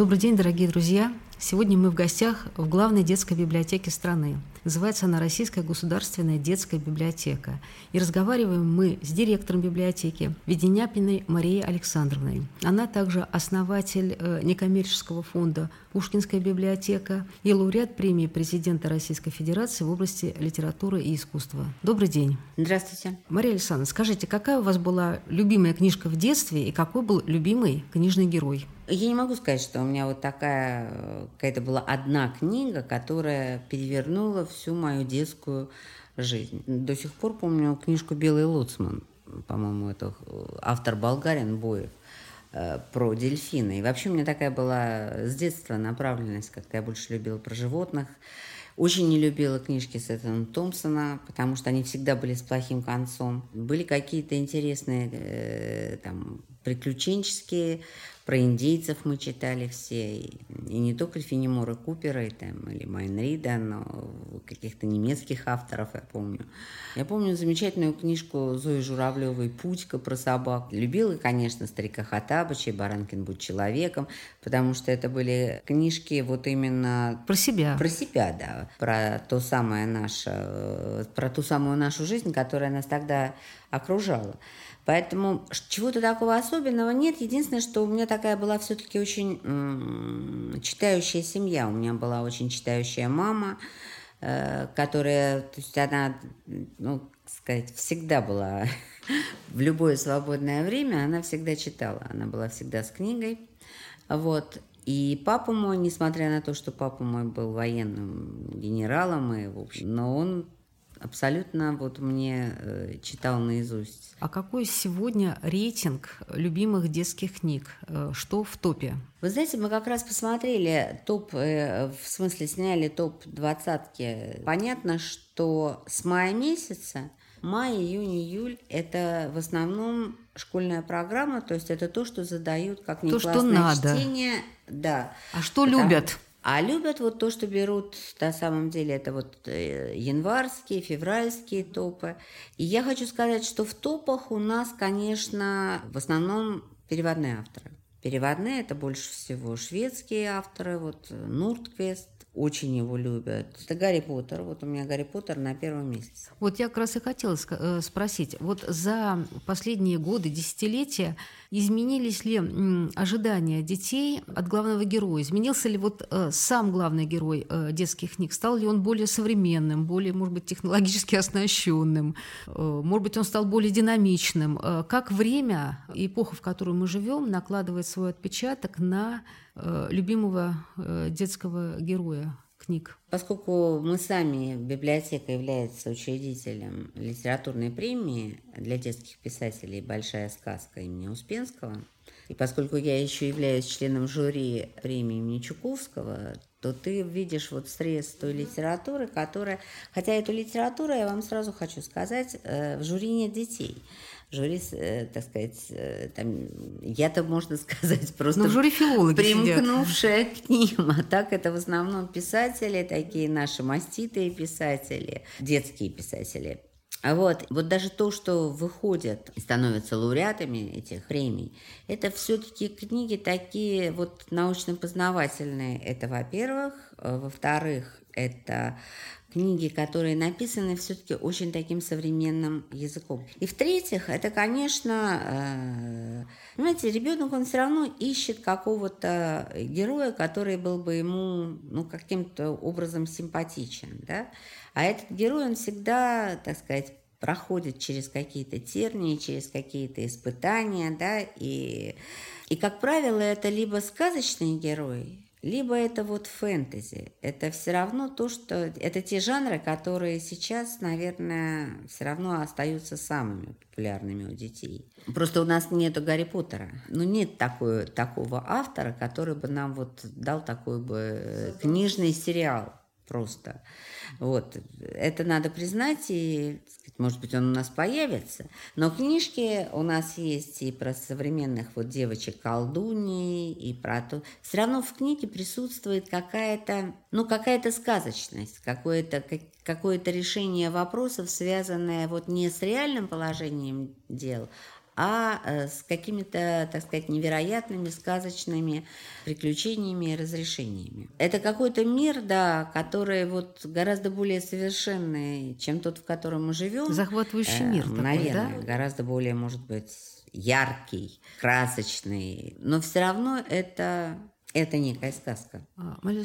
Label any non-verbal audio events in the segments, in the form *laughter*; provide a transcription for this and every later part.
Добрый день, дорогие друзья! Сегодня мы в гостях в главной детской библиотеке страны. Называется она Российская государственная детская библиотека. И разговариваем мы с директором библиотеки Веденяпиной Марией Александровной. Она также основатель э, некоммерческого фонда «Пушкинская библиотека» и лауреат премии президента Российской Федерации в области литературы и искусства. Добрый день. Здравствуйте. Мария Александровна, скажите, какая у вас была любимая книжка в детстве и какой был любимый книжный герой? Я не могу сказать, что у меня вот такая э, какая-то была одна книга, которая перевернула всю мою детскую жизнь. До сих пор помню книжку «Белый лоцман», по-моему, это э, автор болгарин Боев про дельфины. И вообще у меня такая была с детства направленность, как-то я больше любила про животных. Очень не любила книжки Сеттона Томпсона, потому что они всегда были с плохим концом. Были какие-то интересные э, там, приключенческие про индейцев мы читали все, и, и не только Фенемора Купера и, там, или Майнрида, но каких-то немецких авторов, я помню. Я помню замечательную книжку Зои Журавлевой «Путька» про собак. Любила, конечно, старика Хатабыча и «Баранкин будь человеком», потому что это были книжки вот именно... Про себя. Про себя, да. Про то самое наше, про ту самую нашу жизнь, которая нас тогда окружала. Поэтому чего-то такого особенного нет. Единственное, что у меня такая была все-таки очень читающая семья. У меня была очень читающая мама, э, которая, то есть она, ну, сказать, всегда была *laughs* в любое свободное время, она всегда читала. Она была всегда с книгой. Вот. И папа мой, несмотря на то, что папа мой был военным генералом, и, в общем, но он абсолютно вот мне э, читал наизусть. А какой сегодня рейтинг любимых детских книг? Э, что в топе? Вы знаете, мы как раз посмотрели топ, э, в смысле сняли топ двадцатки. Понятно, что с мая месяца Май, июнь, июль – это в основном школьная программа, то есть это то, что задают как то, что надо. чтение. Да. А что Потому... любят? А любят вот то, что берут, на самом деле, это вот э, январские, февральские топы. И я хочу сказать, что в топах у нас, конечно, в основном переводные авторы. Переводные – это больше всего шведские авторы, вот Нуртквест, очень его любят. Это Гарри Поттер. Вот у меня Гарри Поттер на первом месяце. Вот я как раз и хотела э, спросить. Вот за последние годы, десятилетия изменились ли ожидания детей от главного героя? Изменился ли вот э, сам главный герой э, детских книг? Стал ли он более современным, более, может быть, технологически оснащенным? Может быть, он стал более динамичным? Как время, эпоха, в которой мы живем, накладывает свой отпечаток на любимого э, детского героя книг? Поскольку мы сами, библиотека является учредителем литературной премии для детских писателей «Большая сказка» имени Успенского, и поскольку я еще являюсь членом жюри премии имени Чуковского, то ты видишь вот срез той литературы, которая... Хотя эту литературу, я вам сразу хочу сказать, э, в жюри нет детей жюри, э, так сказать, э, там, я-то, можно сказать, *laughs* просто ну, жюри филологи примкнувшая сидят. к ним. А так это в основном писатели, такие наши маститые писатели, детские писатели. А вот, вот даже то, что выходят и становятся лауреатами этих премий, это все-таки книги такие вот научно-познавательные. Это, во-первых. Во-вторых, это книги, которые написаны все-таки очень таким современным языком. И в-третьих, это, конечно, э, понимаете, ребенок, он все равно ищет какого-то героя, который был бы ему, ну, каким-то образом симпатичен, да, а этот герой, он всегда, так сказать, проходит через какие-то тернии, через какие-то испытания, да, и, и, как правило, это либо сказочный герой, либо это вот фэнтези. Это все равно то, что... Это те жанры, которые сейчас, наверное, все равно остаются самыми популярными у детей. Просто у нас нету Гарри Поттера. Ну, нет такой, такого автора, который бы нам вот дал такой бы э, книжный сериал просто. Вот. Это надо признать, и, может быть, он у нас появится. Но книжки у нас есть и про современных вот девочек колдуней, и про то... Все равно в книге присутствует какая-то, ну, какая-то сказочность, какое-то какое решение вопросов, связанное вот не с реальным положением дел, а э, с какими-то, так сказать, невероятными, сказочными приключениями и разрешениями. Это какой-то мир, да, который вот гораздо более совершенный, чем тот, в котором мы живем. Захватывающий мир, э, наверное, такой, да? гораздо более, может быть, яркий, красочный, но все равно это это некая сказка. А, Мария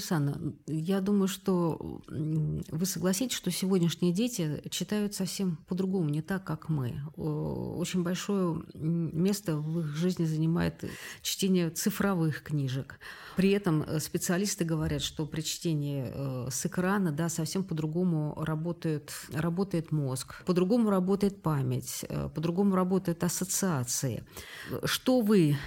я думаю, что вы согласитесь, что сегодняшние дети читают совсем по-другому, не так, как мы. Очень большое место в их жизни занимает чтение цифровых книжек. При этом э, специалисты говорят, что при чтении э, с экрана да, совсем по-другому работает, работает мозг, по-другому работает память, э, по-другому работают ассоциации. Что вы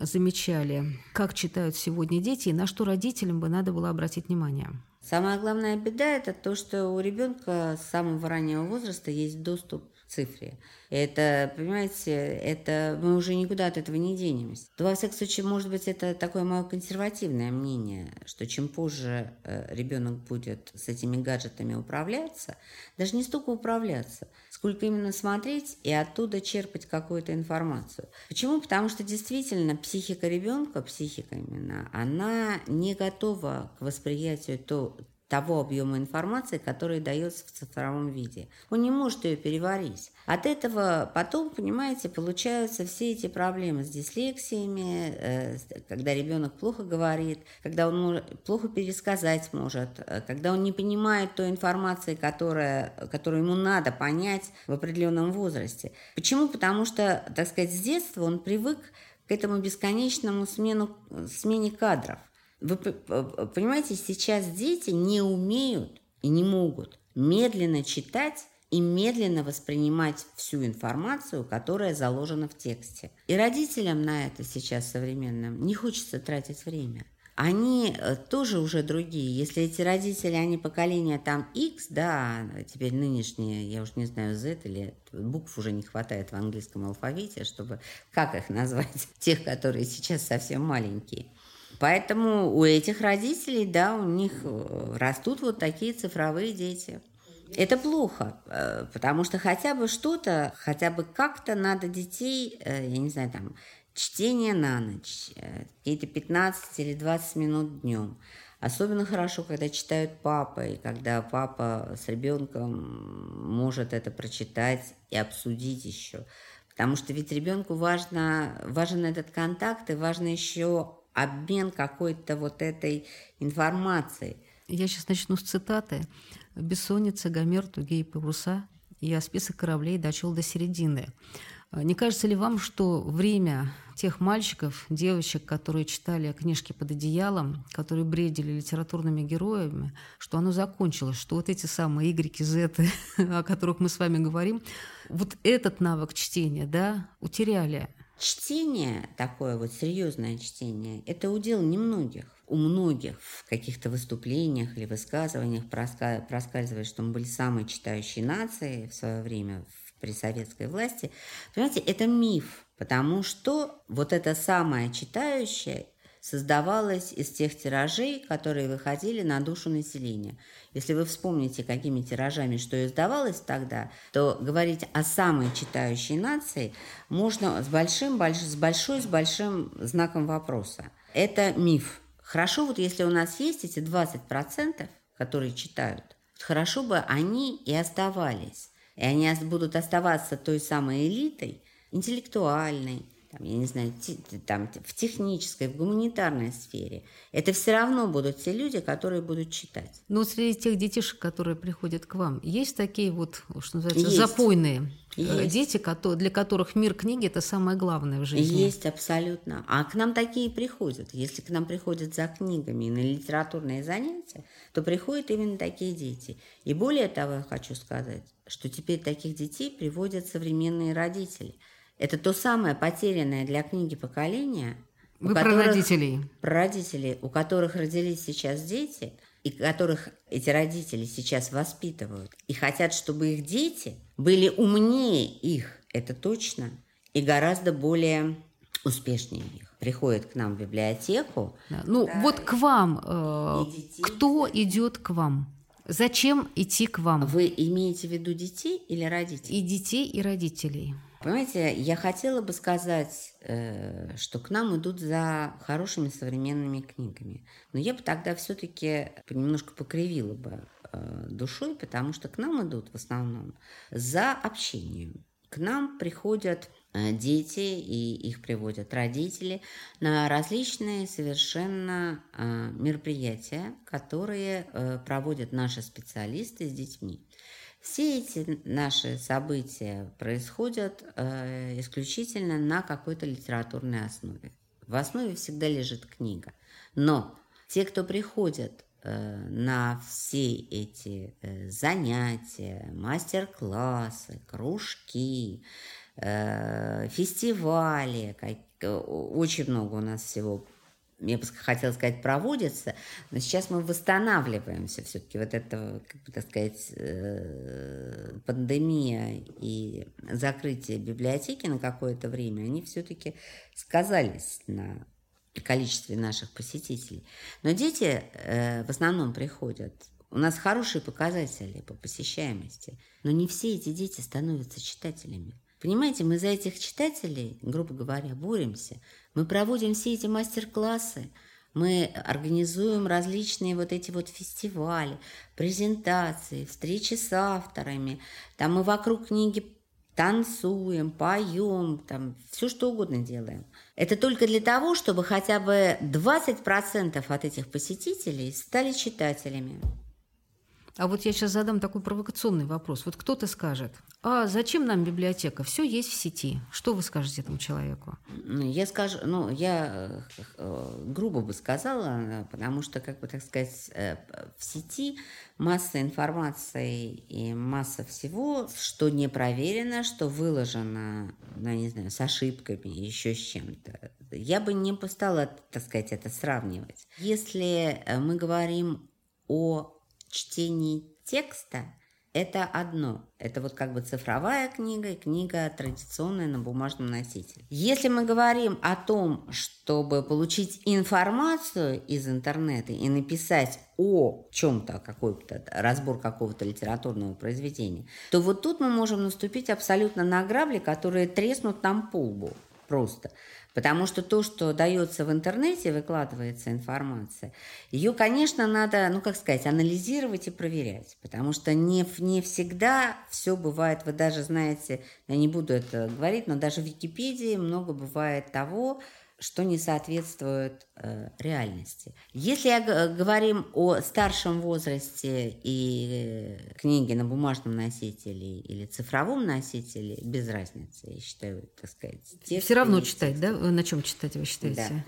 замечали, как читают сегодня дети и на что родителям бы надо было обратить внимание? Самая главная беда – это то, что у ребенка с самого раннего возраста есть доступ к цифре. Это, понимаете, это мы уже никуда от этого не денемся. То, во всяком случае, может быть, это такое мое консервативное мнение, что чем позже э, ребенок будет с этими гаджетами управляться, даже не столько управляться, сколько именно смотреть и оттуда черпать какую-то информацию. Почему? Потому что действительно психика ребенка, психика именно, она не готова к восприятию то, того объема информации, который дается в цифровом виде. Он не может ее переварить. От этого потом, понимаете, получаются все эти проблемы с дислексиями, э, когда ребенок плохо говорит, когда он плохо пересказать может, э, когда он не понимает той информации, которая, которую ему надо понять в определенном возрасте. Почему? Потому что, так сказать, с детства он привык к этому бесконечному смену, смене кадров. Вы понимаете, сейчас дети не умеют и не могут медленно читать и медленно воспринимать всю информацию, которая заложена в тексте. И родителям на это сейчас современным не хочется тратить время. Они э, тоже уже другие. Если эти родители, они поколения там X, да, теперь нынешние, я уж не знаю, Z или букв уже не хватает в английском алфавите, чтобы как их назвать, *laughs* тех, которые сейчас совсем маленькие – Поэтому у этих родителей, да, у них э, растут вот такие цифровые дети. Это плохо, э, потому что хотя бы что-то, хотя бы как-то надо детей, э, я не знаю, там, чтение на ночь, какие-то 15 или 20 минут днем. Особенно хорошо, когда читают папа, и когда папа с ребенком может это прочитать и обсудить еще. Потому что ведь ребенку важно, важен этот контакт, и важно еще обмен какой-то вот этой информацией. Я сейчас начну с цитаты. «Бессонница, Гомер, тугие паруса, я список кораблей дочел до середины». Не кажется ли вам, что время тех мальчиков, девочек, которые читали книжки под одеялом, которые бредили литературными героями, что оно закончилось, что вот эти самые Y, Z, *laughs* о которых мы с вами говорим, вот этот навык чтения, да, утеряли. Чтение, такое вот серьезное чтение, это удел немногих. У многих в каких-то выступлениях или высказываниях проскальзывает, что мы были самой читающей нацией в свое время при советской власти. Понимаете, это миф, потому что вот это самое читающее создавалась из тех тиражей, которые выходили на душу населения. Если вы вспомните, какими тиражами что издавалось тогда, то говорить о самой читающей нации можно с большим, больш, с большой, с большим знаком вопроса. Это миф. Хорошо, вот если у нас есть эти 20%, которые читают, хорошо бы они и оставались. И они будут оставаться той самой элитой, интеллектуальной, там, я не знаю, там, в технической, в гуманитарной сфере, это все равно будут те люди, которые будут читать. Но среди тех детишек, которые приходят к вам, есть такие вот, что называется, есть. запойные э, есть. дети, для которых мир книги – это самое главное в жизни? Есть, абсолютно. А к нам такие приходят. Если к нам приходят за книгами на литературные занятия, то приходят именно такие дети. И более того, я хочу сказать, что теперь таких детей приводят современные родители – это то самое потерянное для книги поколение. Вы про которых, родителей. Про родителей, у которых родились сейчас дети, и которых эти родители сейчас воспитывают, и хотят, чтобы их дети были умнее их, это точно, и гораздо более успешнее их. Приходят к нам в библиотеку. Да. Ну да, вот к вам, э, кто идет к вам? Зачем идти к вам? Вы имеете в виду детей или родителей? И детей, и родителей. Понимаете, я хотела бы сказать, э, что к нам идут за хорошими современными книгами. Но я бы тогда все-таки немножко покривила бы э, душой, потому что к нам идут в основном за общением. К нам приходят э, дети и их приводят родители на различные совершенно мероприятия, которые проводят наши специалисты с детьми. Все эти наши события происходят э, исключительно на какой-то литературной основе. В основе всегда лежит книга. Но те, кто приходят э, на все эти э, занятия, мастер-классы, кружки, э, фестивали, как, э, очень много у нас всего я бы хотела сказать, проводится, но сейчас мы восстанавливаемся все-таки. Вот это, как бы так сказать, э, пандемия и закрытие библиотеки на какое-то время, они все-таки сказались на количестве наших посетителей. Но дети э, в основном приходят. У нас хорошие показатели по посещаемости, но не все эти дети становятся читателями. Понимаете, мы за этих читателей, грубо говоря, боремся. Мы проводим все эти мастер-классы, мы организуем различные вот эти вот фестивали, презентации, встречи с авторами. Там мы вокруг книги танцуем, поем, там все что угодно делаем. Это только для того, чтобы хотя бы 20% от этих посетителей стали читателями. А вот я сейчас задам такой провокационный вопрос. Вот кто-то скажет, а зачем нам библиотека? Все есть в сети. Что вы скажете этому человеку? Ну, я скажу, ну, я э, грубо бы сказала, потому что, как бы так сказать, э, в сети масса информации и масса всего, что не проверено, что выложено, ну, не знаю, с ошибками, еще с чем-то. Я бы не стала, так сказать, это сравнивать. Если э, мы говорим о чтении текста – это одно. Это вот как бы цифровая книга и книга традиционная на бумажном носителе. Если мы говорим о том, чтобы получить информацию из интернета и написать о чем-то, какой-то разбор какого-то литературного произведения, то вот тут мы можем наступить абсолютно на грабли, которые треснут нам по лбу просто. Потому что то, что дается в интернете, выкладывается информация, ее, конечно, надо, ну, как сказать, анализировать и проверять. Потому что не, не всегда все бывает, вы даже знаете, я не буду это говорить, но даже в Википедии много бывает того, что не соответствует э, реальности. Если я говорим о старшем возрасте и э, книге на бумажном носителе или цифровом носителе, без разницы, я считаю, так сказать. Все равно читать, да? На чем читать вы считаете? Да.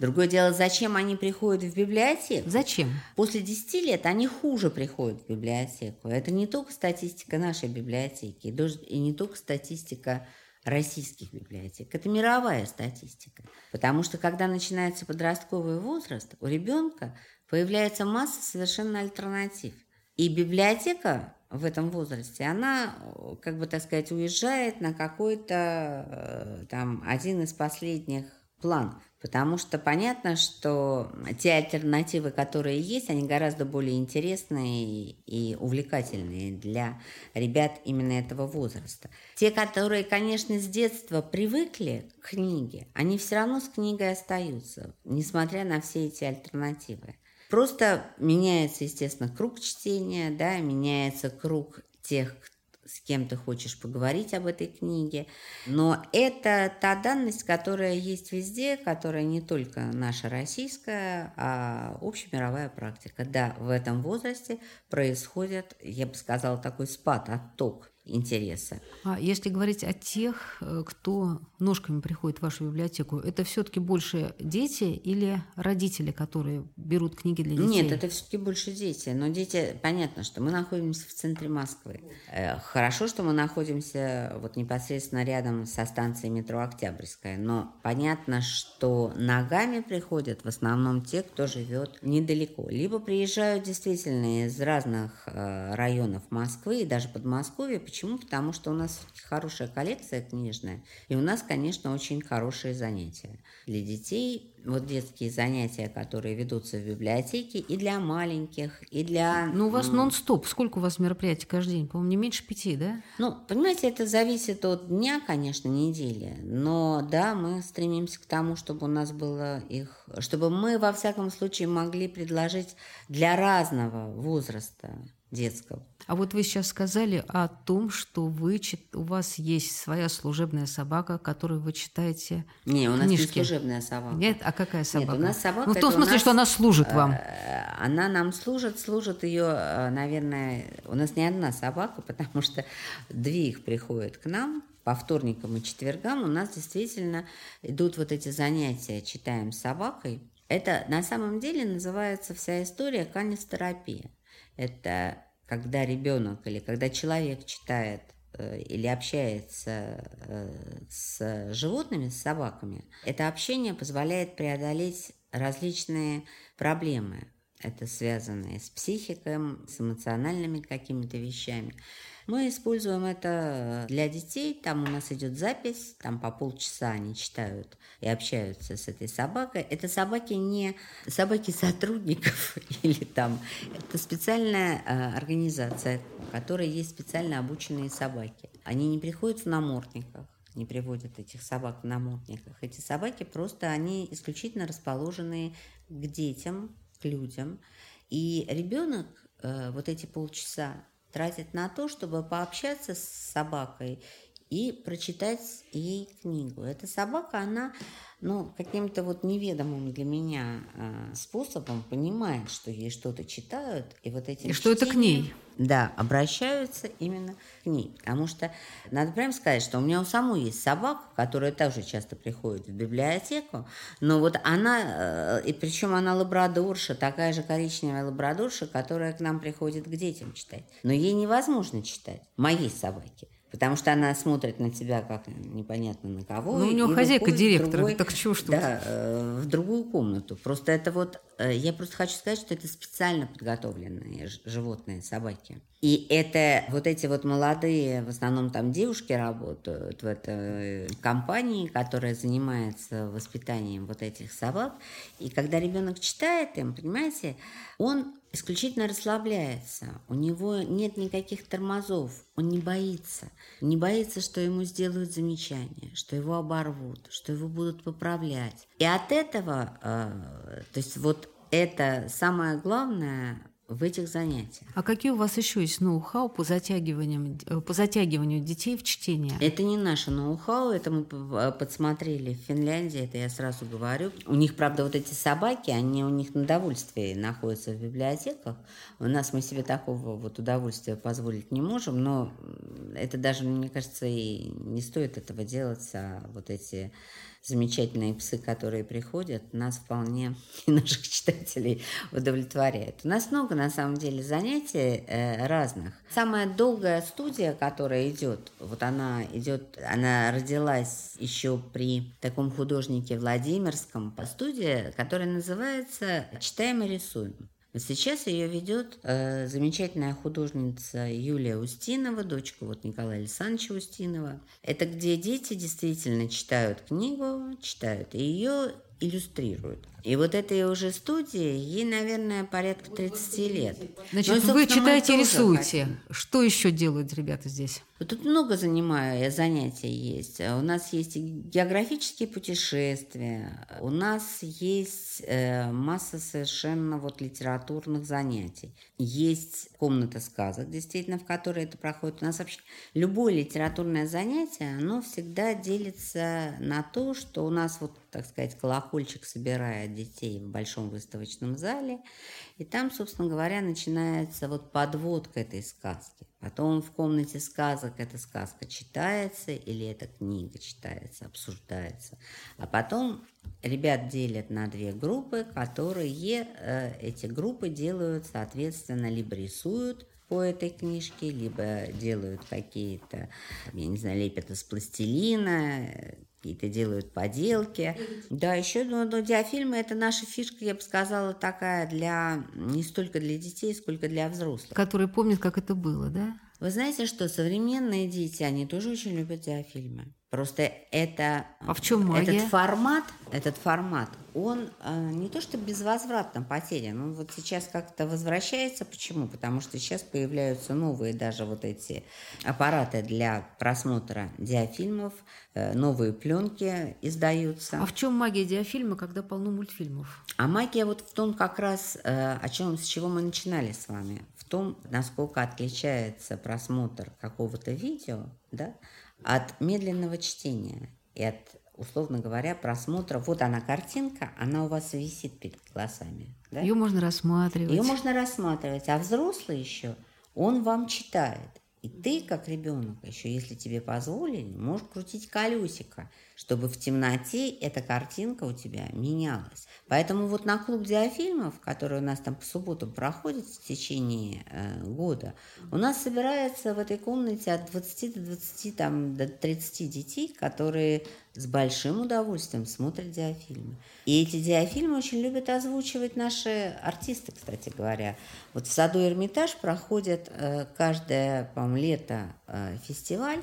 Другое дело, зачем они приходят в библиотеку? Зачем? После 10 лет они хуже приходят в библиотеку. Это не только статистика нашей библиотеки, и не только статистика российских библиотек. Это мировая статистика. Потому что когда начинается подростковый возраст, у ребенка появляется масса совершенно альтернатив. И библиотека в этом возрасте, она, как бы так сказать, уезжает на какой-то э, там один из последних планов. Потому что понятно, что те альтернативы, которые есть, они гораздо более интересные и увлекательные для ребят именно этого возраста. Те, которые, конечно, с детства привыкли к книге, они все равно с книгой остаются, несмотря на все эти альтернативы. Просто меняется, естественно, круг чтения, да, меняется круг тех, с кем ты хочешь поговорить об этой книге. Но это та данность, которая есть везде, которая не только наша российская, а общемировая практика. Да, в этом возрасте происходит, я бы сказала, такой спад, отток интереса. А если говорить о тех, э, кто ножками приходит в вашу библиотеку, это все-таки больше дети или родители, которые берут книги для детей? Нет, это все-таки больше дети. Но дети, понятно, что мы находимся в центре Москвы. Э, хорошо, что мы находимся вот непосредственно рядом со станцией метро Октябрьская, но понятно, что ногами приходят в основном те, кто живет недалеко. Либо приезжают действительно из разных э, районов Москвы и даже Подмосковья, Почему? Потому что у нас хорошая коллекция книжная, и у нас, конечно, очень хорошие занятия для детей. Вот детские занятия, которые ведутся в библиотеке и для маленьких, и для... Ну, у вас нон-стоп. Сколько у вас мероприятий каждый день? По-моему, не меньше пяти, да? Ну, понимаете, это зависит от дня, конечно, недели. Но да, мы стремимся к тому, чтобы у нас было их... Чтобы мы, во всяком случае, могли предложить для разного возраста детского. А вот вы сейчас сказали о том, что вы, у вас есть своя служебная собака, которую вы читаете Не, у нас книжки. не служебная собака. Нет, а какая собака? Нет, у нас собака... Ну, в том смысле, нас, что она служит вам. Э, она нам служит, служит ее, э, наверное... У нас не одна собака, *laughs* потому что две их приходят к нам, по вторникам и четвергам у нас действительно идут вот эти занятия «Читаем с собакой». Это на самом деле называется вся история канистерапия. Это когда ребенок или когда человек читает э, или общается э, с животными, с собаками, это общение позволяет преодолеть различные проблемы. Это связанные с психикой, с эмоциональными какими-то вещами. Мы используем это для детей. Там у нас идет запись, там по полчаса они читают и общаются с этой собакой. Это собаки не собаки сотрудников *laughs* или там. Это специальная э, организация, в которой есть специально обученные собаки. Они не приходят в намордниках не приводят этих собак в намордниках. Эти собаки просто, они исключительно расположены к детям, к людям. И ребенок э, вот эти полчаса тратит на то, чтобы пообщаться с собакой и прочитать ей книгу. Эта собака, она ну, каким-то вот неведомым для меня э, способом понимает, что ей что-то читают, и вот эти И что это к ней? Да, обращаются именно к ней. Потому что надо прямо сказать, что у меня у самой есть собака, которая также часто приходит в библиотеку, но вот она, э, и причем она лабрадорша, такая же коричневая лабрадорша, которая к нам приходит к детям читать. Но ей невозможно читать, моей собаке. Потому что она смотрит на тебя как непонятно на кого. Ну, у нее хозяйка директора, так чего что Да, э, в другую комнату. Просто это вот, э, я просто хочу сказать, что это специально подготовленные животные, собаки. И это вот эти вот молодые, в основном там девушки работают в этой компании, которая занимается воспитанием вот этих собак. И когда ребенок читает им, понимаете, он исключительно расслабляется, у него нет никаких тормозов, он не боится. Не боится, что ему сделают замечания, что его оборвут, что его будут поправлять. И от этого, э, то есть вот это самое главное в этих занятиях. А какие у вас еще есть ноу-хау по затягиванию, э, по затягиванию детей в чтение? Это не наше ноу-хау, это мы подсмотрели в Финляндии, это я сразу говорю. У них, правда, вот эти собаки, они у них на удовольствии находятся в библиотеках. У нас мы себе такого вот удовольствия позволить не можем, но это даже, мне кажется, и не стоит этого делать, а вот эти замечательные псы, которые приходят, нас вполне *laughs* и наших читателей удовлетворяют. У нас много, на самом деле, занятий э, разных. Самая долгая студия, которая идет, вот она идет, она родилась еще при таком художнике Владимирском, студия, которая называется «Читаем и рисуем». Сейчас ее ведет э, замечательная художница Юлия Устинова, дочка вот Николая Александровича Устинова. Это где дети действительно читают книгу, читают ее иллюстрируют. И вот этой уже студии, ей, наверное, порядка 30 лет. Значит, ну, вы читаете и рисуете. Хотим. Что еще делают ребята здесь? Тут много занимаю, занятий есть. У нас есть географические путешествия, у нас есть э, масса совершенно вот литературных занятий. Есть комната сказок, действительно, в которой это проходит. У нас вообще любое литературное занятие, оно всегда делится на то, что у нас вот, так сказать, колокольчик собирает детей в большом выставочном зале. И там, собственно говоря, начинается вот подводка этой сказки. Потом в комнате сказок эта сказка читается или эта книга читается, обсуждается. А потом ребят делят на две группы, которые э, эти группы делают, соответственно, либо рисуют по этой книжке, либо делают какие-то, я не знаю, лепят из пластилина, какие-то делают поделки. Да, еще ну, ну, диафильмы – это наша фишка, я бы сказала, такая для не столько для детей, сколько для взрослых. Которые помнят, как это было, да? Вы знаете, что современные дети, они тоже очень любят диафильмы. Просто это, а в чем магия? этот формат, этот формат, он э, не то что безвозвратно потерян, он вот сейчас как-то возвращается. Почему? Потому что сейчас появляются новые даже вот эти аппараты для просмотра диафильмов, э, новые пленки издаются. А в чем магия диафильма, когда полно мультфильмов? А магия вот в том как раз, э, о чем, с чего мы начинали с вами, в том, насколько отличается просмотр какого-то видео, да, от медленного чтения и от, условно говоря, просмотра. Вот она картинка, она у вас висит перед глазами. Да? Ее можно рассматривать. Ее можно рассматривать, а взрослый еще, он вам читает. И ты, как ребенок, еще если тебе позволили, можешь крутить колесико, чтобы в темноте эта картинка у тебя менялась. Поэтому вот на клуб диафильмов, который у нас там по субботам проходит в течение э, года, у нас собирается в этой комнате от 20 до 20, там, до 30 детей, которые с большим удовольствием смотрят диафильмы. И эти диафильмы очень любят озвучивать наши артисты, кстати говоря. Вот в саду Эрмитаж проходит э, каждое, по-моему, лето э, фестиваль,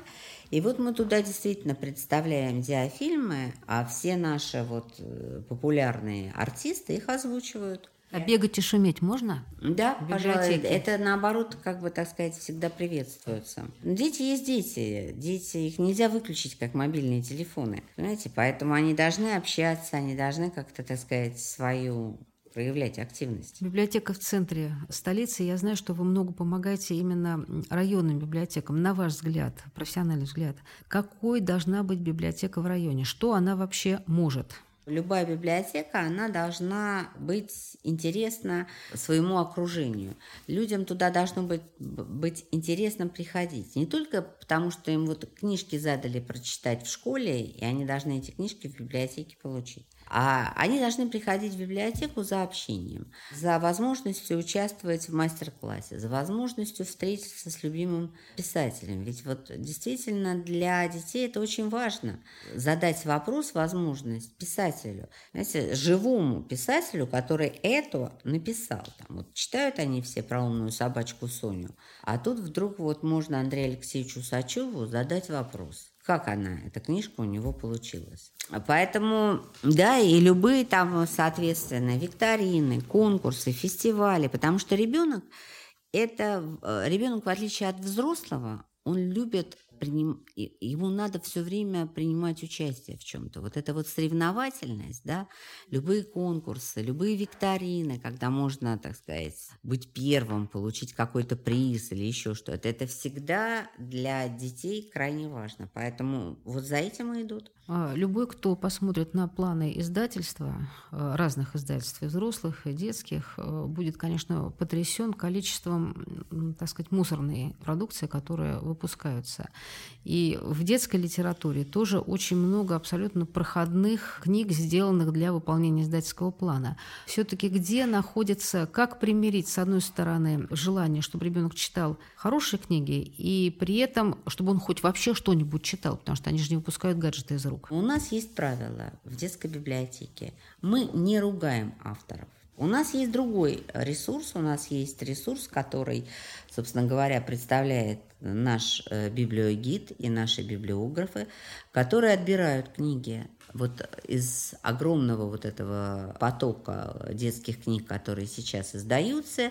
и вот мы туда действительно представляем диафильмы, а все наши вот э, популярные артисты их озвучивают. А бегать и шуметь можно? Да, пожалуйста. Это наоборот, как бы так сказать, всегда приветствуется. Дети есть дети. Дети, их нельзя выключить, как мобильные телефоны. Понимаете? Поэтому они должны общаться, они должны как-то, так сказать, свою проявлять активность. Библиотека в центре столицы. Я знаю, что вы много помогаете именно районным библиотекам. На ваш взгляд, профессиональный взгляд, какой должна быть библиотека в районе? Что она вообще может? Любая библиотека, она должна быть интересна своему окружению. Людям туда должно быть, быть интересно приходить. Не только потому, что им вот книжки задали прочитать в школе, и они должны эти книжки в библиотеке получить. А они должны приходить в библиотеку за общением, за возможностью участвовать в мастер-классе, за возможностью встретиться с любимым писателем. Ведь вот действительно для детей это очень важно. Задать вопрос, возможность писателю, знаете, живому писателю, который это написал. Там, вот читают они все про умную собачку Соню, а тут вдруг вот можно Андрею Алексеевичу Сачеву задать вопрос – как она, эта книжка у него получилась. Поэтому, да, и любые там, соответственно, викторины, конкурсы, фестивали, потому что ребенок, это э, ребенок, в отличие от взрослого, он любит приним... ему надо все время принимать участие в чем-то. Вот эта вот соревновательность, да, любые конкурсы, любые викторины, когда можно, так сказать, быть первым, получить какой-то приз или еще что-то, это всегда для детей крайне важно. Поэтому вот за этим и идут. А, любой, кто посмотрит на планы издательства, а, разных издательств, и взрослых, и детских, а, будет, конечно, потрясен количеством, так сказать, мусорной продукции, которая выпускаются. И в детской литературе тоже очень много абсолютно проходных книг, сделанных для выполнения издательского плана. Все-таки где находится, как примирить, с одной стороны, желание, чтобы ребенок читал хорошие книги, и при этом, чтобы он хоть вообще что-нибудь читал, потому что они же не выпускают гаджеты из рук. У нас есть правило в детской библиотеке. Мы не ругаем авторов. У нас есть другой ресурс, у нас есть ресурс, который, собственно говоря, представляет наш э, библиогид и наши библиографы, которые отбирают книги вот из огромного вот этого потока детских книг, которые сейчас издаются.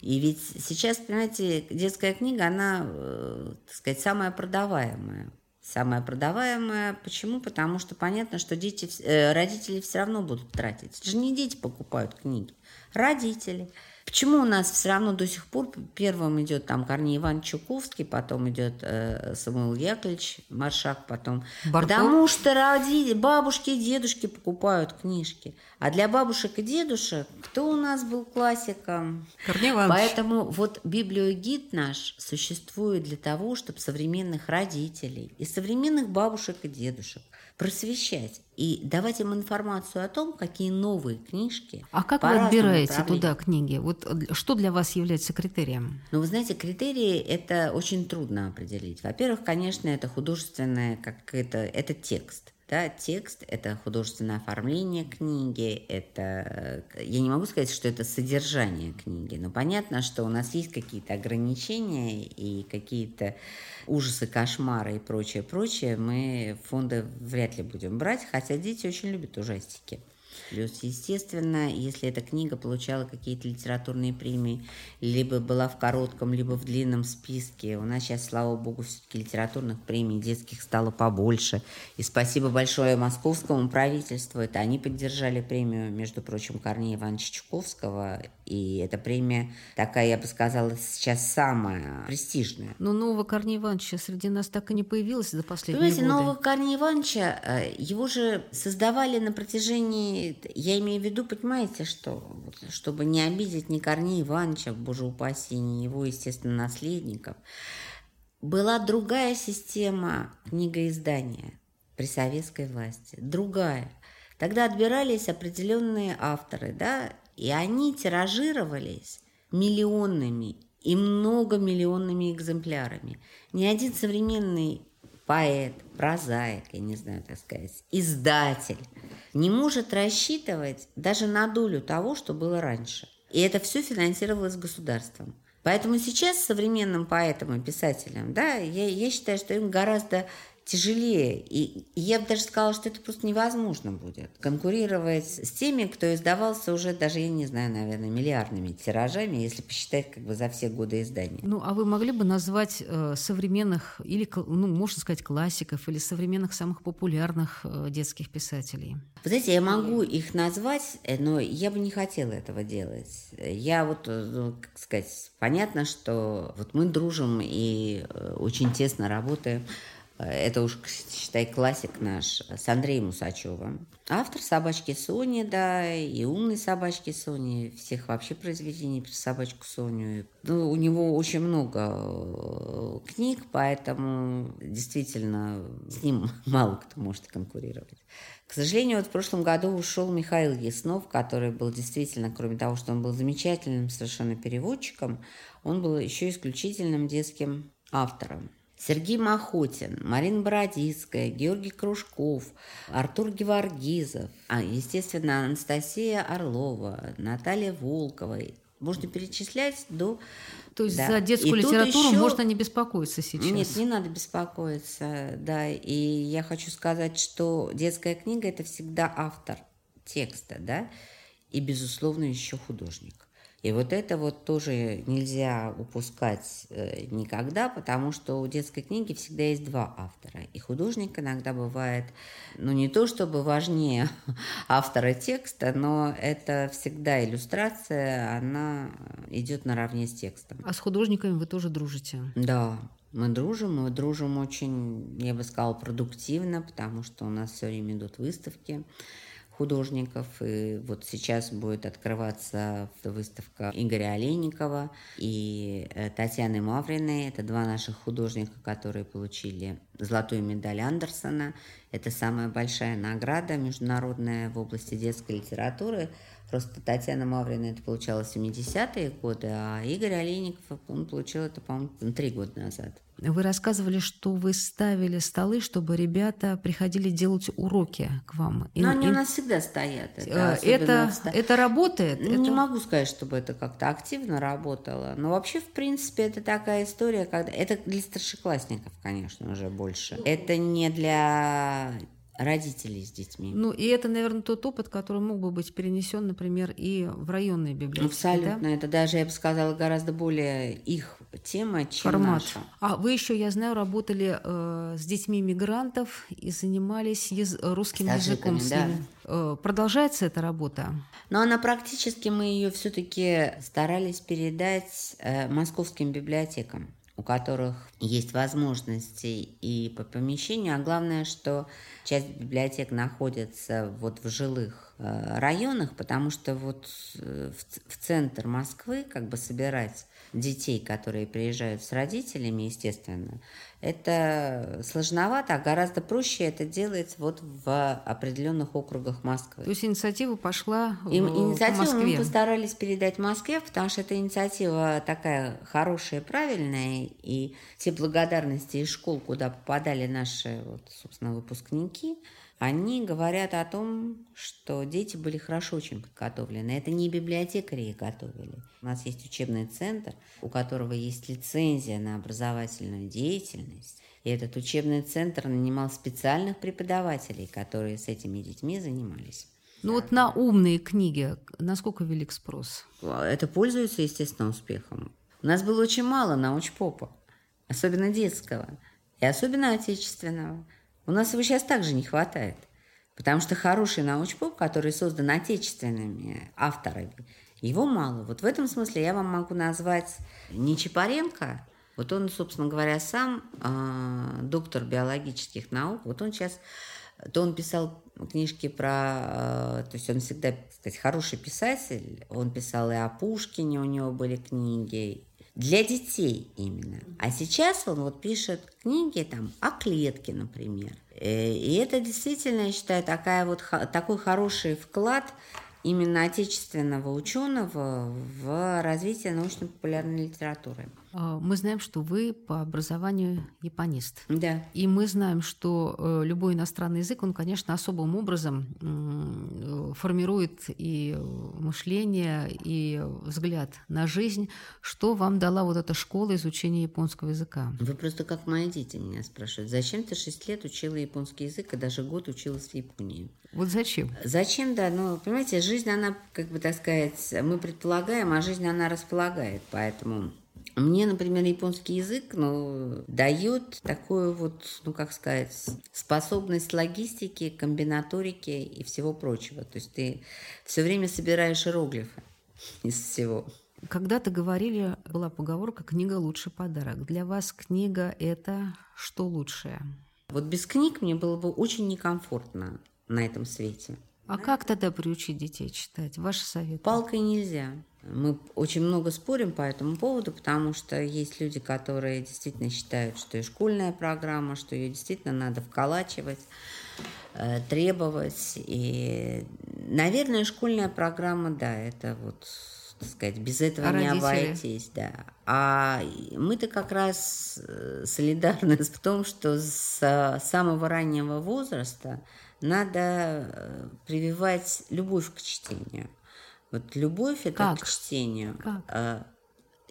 И ведь сейчас, понимаете, детская книга, она, э, так сказать, самая продаваемая самая продаваемая. Почему? Потому что понятно, что дети, э, родители все равно будут тратить. Это же не дети покупают книги, родители. Почему у нас все равно до сих пор первым идет там Корней Иван Чуковский, потом идет э, Самуил Яковлевич Маршак, потом... Барков? Потому что родители, бабушки и дедушки покупают книжки. А для бабушек и дедушек кто у нас был классиком? Корней Иванович. Поэтому вот библиогид наш существует для того, чтобы современных родителей и современных бабушек и дедушек просвещать и давать им информацию о том, какие новые книжки. А как вы отбираете туда книги? Вот что для вас является критерием? Ну, вы знаете, критерии это очень трудно определить. Во-первых, конечно, это художественное, как это, это текст. Да, текст – это художественное оформление книги, это… Я не могу сказать, что это содержание книги, но понятно, что у нас есть какие-то ограничения и какие-то ужасы, кошмары и прочее, прочее. Мы фонды вряд ли будем брать, хотя дети очень любят ужастики. Плюс, естественно, если эта книга получала какие-то литературные премии, либо была в коротком, либо в длинном списке, у нас сейчас, слава богу, все-таки литературных премий детских стало побольше. И спасибо большое московскому правительству, это они поддержали премию, между прочим, Корнея Ивановича Чуковского, и эта премия такая, я бы сказала, сейчас самая престижная. Но нового Корнея Ивановича среди нас так и не появилось за последние Понимаете, годы. нового Корнея Ивановича, э, его же создавали на протяжении я имею в виду, понимаете, что чтобы не обидеть ни Корнея Ивановича, боже упаси, ни его, естественно, наследников, была другая система книгоиздания при советской власти, другая. Тогда отбирались определенные авторы, да, и они тиражировались миллионными и многомиллионными экземплярами. Ни один современный поэт, прозаик, я не знаю, так сказать, издатель, не может рассчитывать даже на долю того, что было раньше. И это все финансировалось государством. Поэтому сейчас современным поэтам и писателям, да, я, я считаю, что им гораздо тяжелее. И я бы даже сказала, что это просто невозможно будет. Конкурировать с теми, кто издавался уже даже, я не знаю, наверное, миллиардными тиражами, если посчитать как бы за все годы издания. Ну, а вы могли бы назвать э, современных, или, ну, можно сказать, классиков, или современных самых популярных э, детских писателей? Вы знаете, я могу их назвать, э, но я бы не хотела этого делать. Я вот, э, ну, как сказать, понятно, что вот мы дружим и э, очень тесно работаем это уж, считай, классик наш, с Андреем Усачевым. Автор «Собачки Сони», да, и «Умной собачки Сони», всех вообще произведений про собачку Соню. Ну, у него очень много э, книг, поэтому действительно с ним *laughs* мало кто может конкурировать. К сожалению, вот в прошлом году ушел Михаил Яснов, который был действительно, кроме того, что он был замечательным совершенно переводчиком, он был еще исключительным детским автором. Сергей Махотин, Марина Бородицкая, Георгий Кружков, Артур Геворгизов, а, естественно, Анастасия Орлова, Наталья Волкова. Можно перечислять до... То есть да. за детскую и литературу еще... можно не беспокоиться сейчас? Нет, не надо беспокоиться, да. И я хочу сказать, что детская книга – это всегда автор текста, да, и, безусловно, еще художник. И вот это вот тоже нельзя упускать э, никогда, потому что у детской книги всегда есть два автора. И художник иногда бывает, ну не то чтобы важнее *laughs* автора текста, но это всегда иллюстрация, она идет наравне с текстом. А с художниками вы тоже дружите? Да, мы дружим, мы дружим очень, я бы сказала, продуктивно, потому что у нас все время идут выставки художников. И вот сейчас будет открываться выставка Игоря Олейникова и э, Татьяны Мавриной. Это два наших художника, которые получили золотую медаль Андерсона. Это самая большая награда международная в области детской литературы. Просто Татьяна Маврина это получала в 70-е годы, а Игорь Олейников, он получил это, по-моему, три года назад. Вы рассказывали, что вы ставили столы, чтобы ребята приходили делать уроки к вам. Но они и... у нас всегда стоят. Это, э, это, это работает? Не это... могу сказать, чтобы это как-то активно работало. Но вообще, в принципе, это такая история, когда... Это для старшеклассников, конечно, уже больше. Это не для родителей с детьми. Ну, и это, наверное, тот опыт, который мог бы быть перенесен, например, и в районные библиотеки. Абсолютно. Да? Это даже, я бы сказала, гораздо более их тема, чем Формат. наша. А вы еще, я знаю, работали э, с детьми мигрантов и занимались яз... русским с языком с да. ними. Э, продолжается эта работа? Но она практически, мы ее все-таки старались передать э, московским библиотекам у которых есть возможности и по помещению, а главное, что часть библиотек находится вот в жилых районах, потому что вот э, в, центр Москвы как бы собирать детей, которые приезжают с родителями, естественно, это сложновато, а гораздо проще это делать вот в определенных округах Москвы. То есть инициатива пошла в, инициативу в Москве. мы постарались передать Москве, потому что эта инициатива такая хорошая, правильная, и все благодарности из школ, куда попадали наши, вот, собственно, выпускники, они говорят о том, что дети были хорошо очень подготовлены. Это не библиотекари их готовили. У нас есть учебный центр, у которого есть лицензия на образовательную деятельность. И этот учебный центр нанимал специальных преподавателей, которые с этими детьми занимались. Ну вот на умные книги насколько велик спрос? Это пользуется, естественно, успехом. У нас было очень мало научпопа, особенно детского, и особенно отечественного. У нас его сейчас также не хватает. Потому что хороший научпоп, который создан отечественными авторами, его мало. Вот в этом смысле я вам могу назвать не Чапаренко, вот он, собственно говоря, сам э, доктор биологических наук. Вот он сейчас, то он писал книжки про, э, то есть он всегда, так сказать, хороший писатель. Он писал и о Пушкине, у него были книги, для детей именно. А сейчас он вот пишет книги там о клетке, например. Э, и это действительно, я считаю, такая вот, такой хороший вклад именно отечественного ученого в развитие научно-популярной литературы. А, мы знаем, что вы по образованию японист. Да. И мы знаем, что э, любой иностранный язык, он, конечно, особым образом э, формирует и мышление, и взгляд на жизнь. Что вам дала вот эта школа изучения японского языка? Вы просто как мои дети меня спрашивают. Зачем ты шесть лет учила японский язык и даже год училась в Японии? Вот зачем? Зачем, да. Ну, понимаете, жизнь, она, как бы так сказать, мы предполагаем, а жизнь, она располагает. Поэтому мне, например, японский язык ну, дает такую вот, ну как сказать, способность логистики, комбинаторики и всего прочего. То есть ты все время собираешь иероглифы *laughs* из всего. Когда-то говорили, была поговорка «книга лучше подарок». Для вас книга – это что лучшее? Вот без книг мне было бы очень некомфортно на этом свете. А как тогда приучить детей читать? Ваши советы? Палкой нельзя. Мы очень много спорим по этому поводу, потому что есть люди, которые действительно считают, что и школьная программа, что ее действительно надо вколачивать, э, требовать. И, наверное, школьная программа, да, это вот так сказать, без этого а не родители? обойтись, да. А мы-то как раз э, солидарны *laughs* в том, что с самого раннего возраста надо э, прививать любовь к чтению. Вот любовь это как? к чтению. Как? А,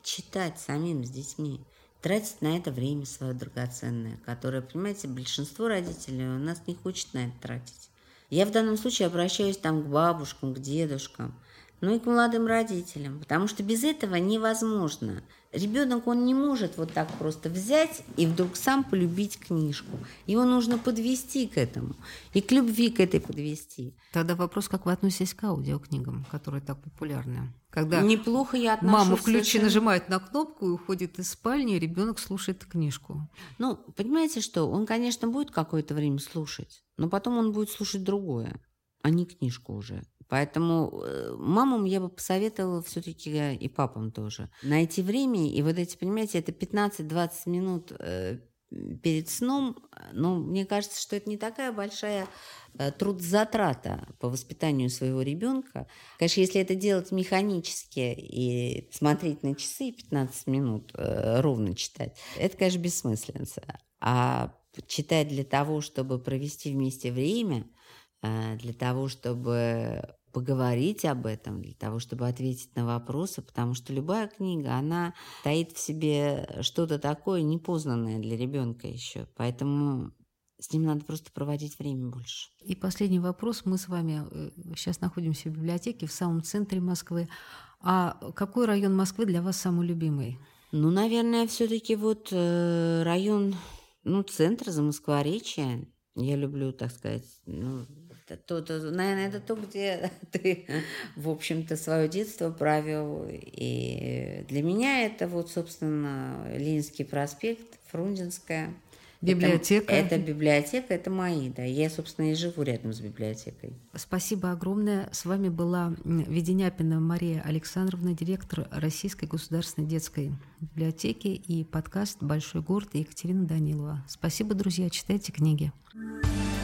читать самим с детьми. Тратить на это время свое драгоценное, которое, понимаете, большинство родителей у нас не хочет на это тратить. Я в данном случае обращаюсь там к бабушкам, к дедушкам – ну и к молодым родителям, потому что без этого невозможно. Ребенок, он не может вот так просто взять и вдруг сам полюбить книжку. Его нужно подвести к этому и к любви к этой подвести. Тогда вопрос, как вы относитесь к аудиокнигам, которые так популярны? Когда Неплохо я отношусь. Мама включи, совершенно... нажимает на кнопку и уходит из спальни, и ребенок слушает книжку. Ну, понимаете что? Он, конечно, будет какое-то время слушать, но потом он будет слушать другое, а не книжку уже. Поэтому э, мамам я бы посоветовала все-таки э, и папам тоже найти время. И вот эти, понимаете, это 15-20 минут э, перед сном. Но мне кажется, что это не такая большая трудозатрата по воспитанию своего ребенка. Конечно, если это делать механически и смотреть на часы 15 минут, ровно читать, это, конечно, бессмысленность. А читать для того, чтобы провести вместе время, для того, чтобы поговорить об этом, для того, чтобы ответить на вопросы, потому что любая книга, она таит в себе что-то такое непознанное для ребенка еще. Поэтому с ним надо просто проводить время больше. И последний вопрос. Мы с вами сейчас э, находимся в библиотеке в самом центре Москвы. А какой район Москвы для вас самый любимый? Ну, наверное, все-таки вот э, район, ну, центр за Москворечье. Я люблю, так сказать, ну, то, то, наверное, это то, где *laughs* ты, в общем-то, свое детство правил. И для меня это вот, собственно, Ленинский проспект, Фрунзенская. Библиотека. Это, это библиотека, это мои, да. Я, собственно, и живу рядом с библиотекой. Спасибо огромное. С вами была Веденяпина Мария Александровна, директор Российской государственной детской библиотеки и подкаст «Большой город» Екатерина Данилова. Спасибо, друзья. Читайте книги. thank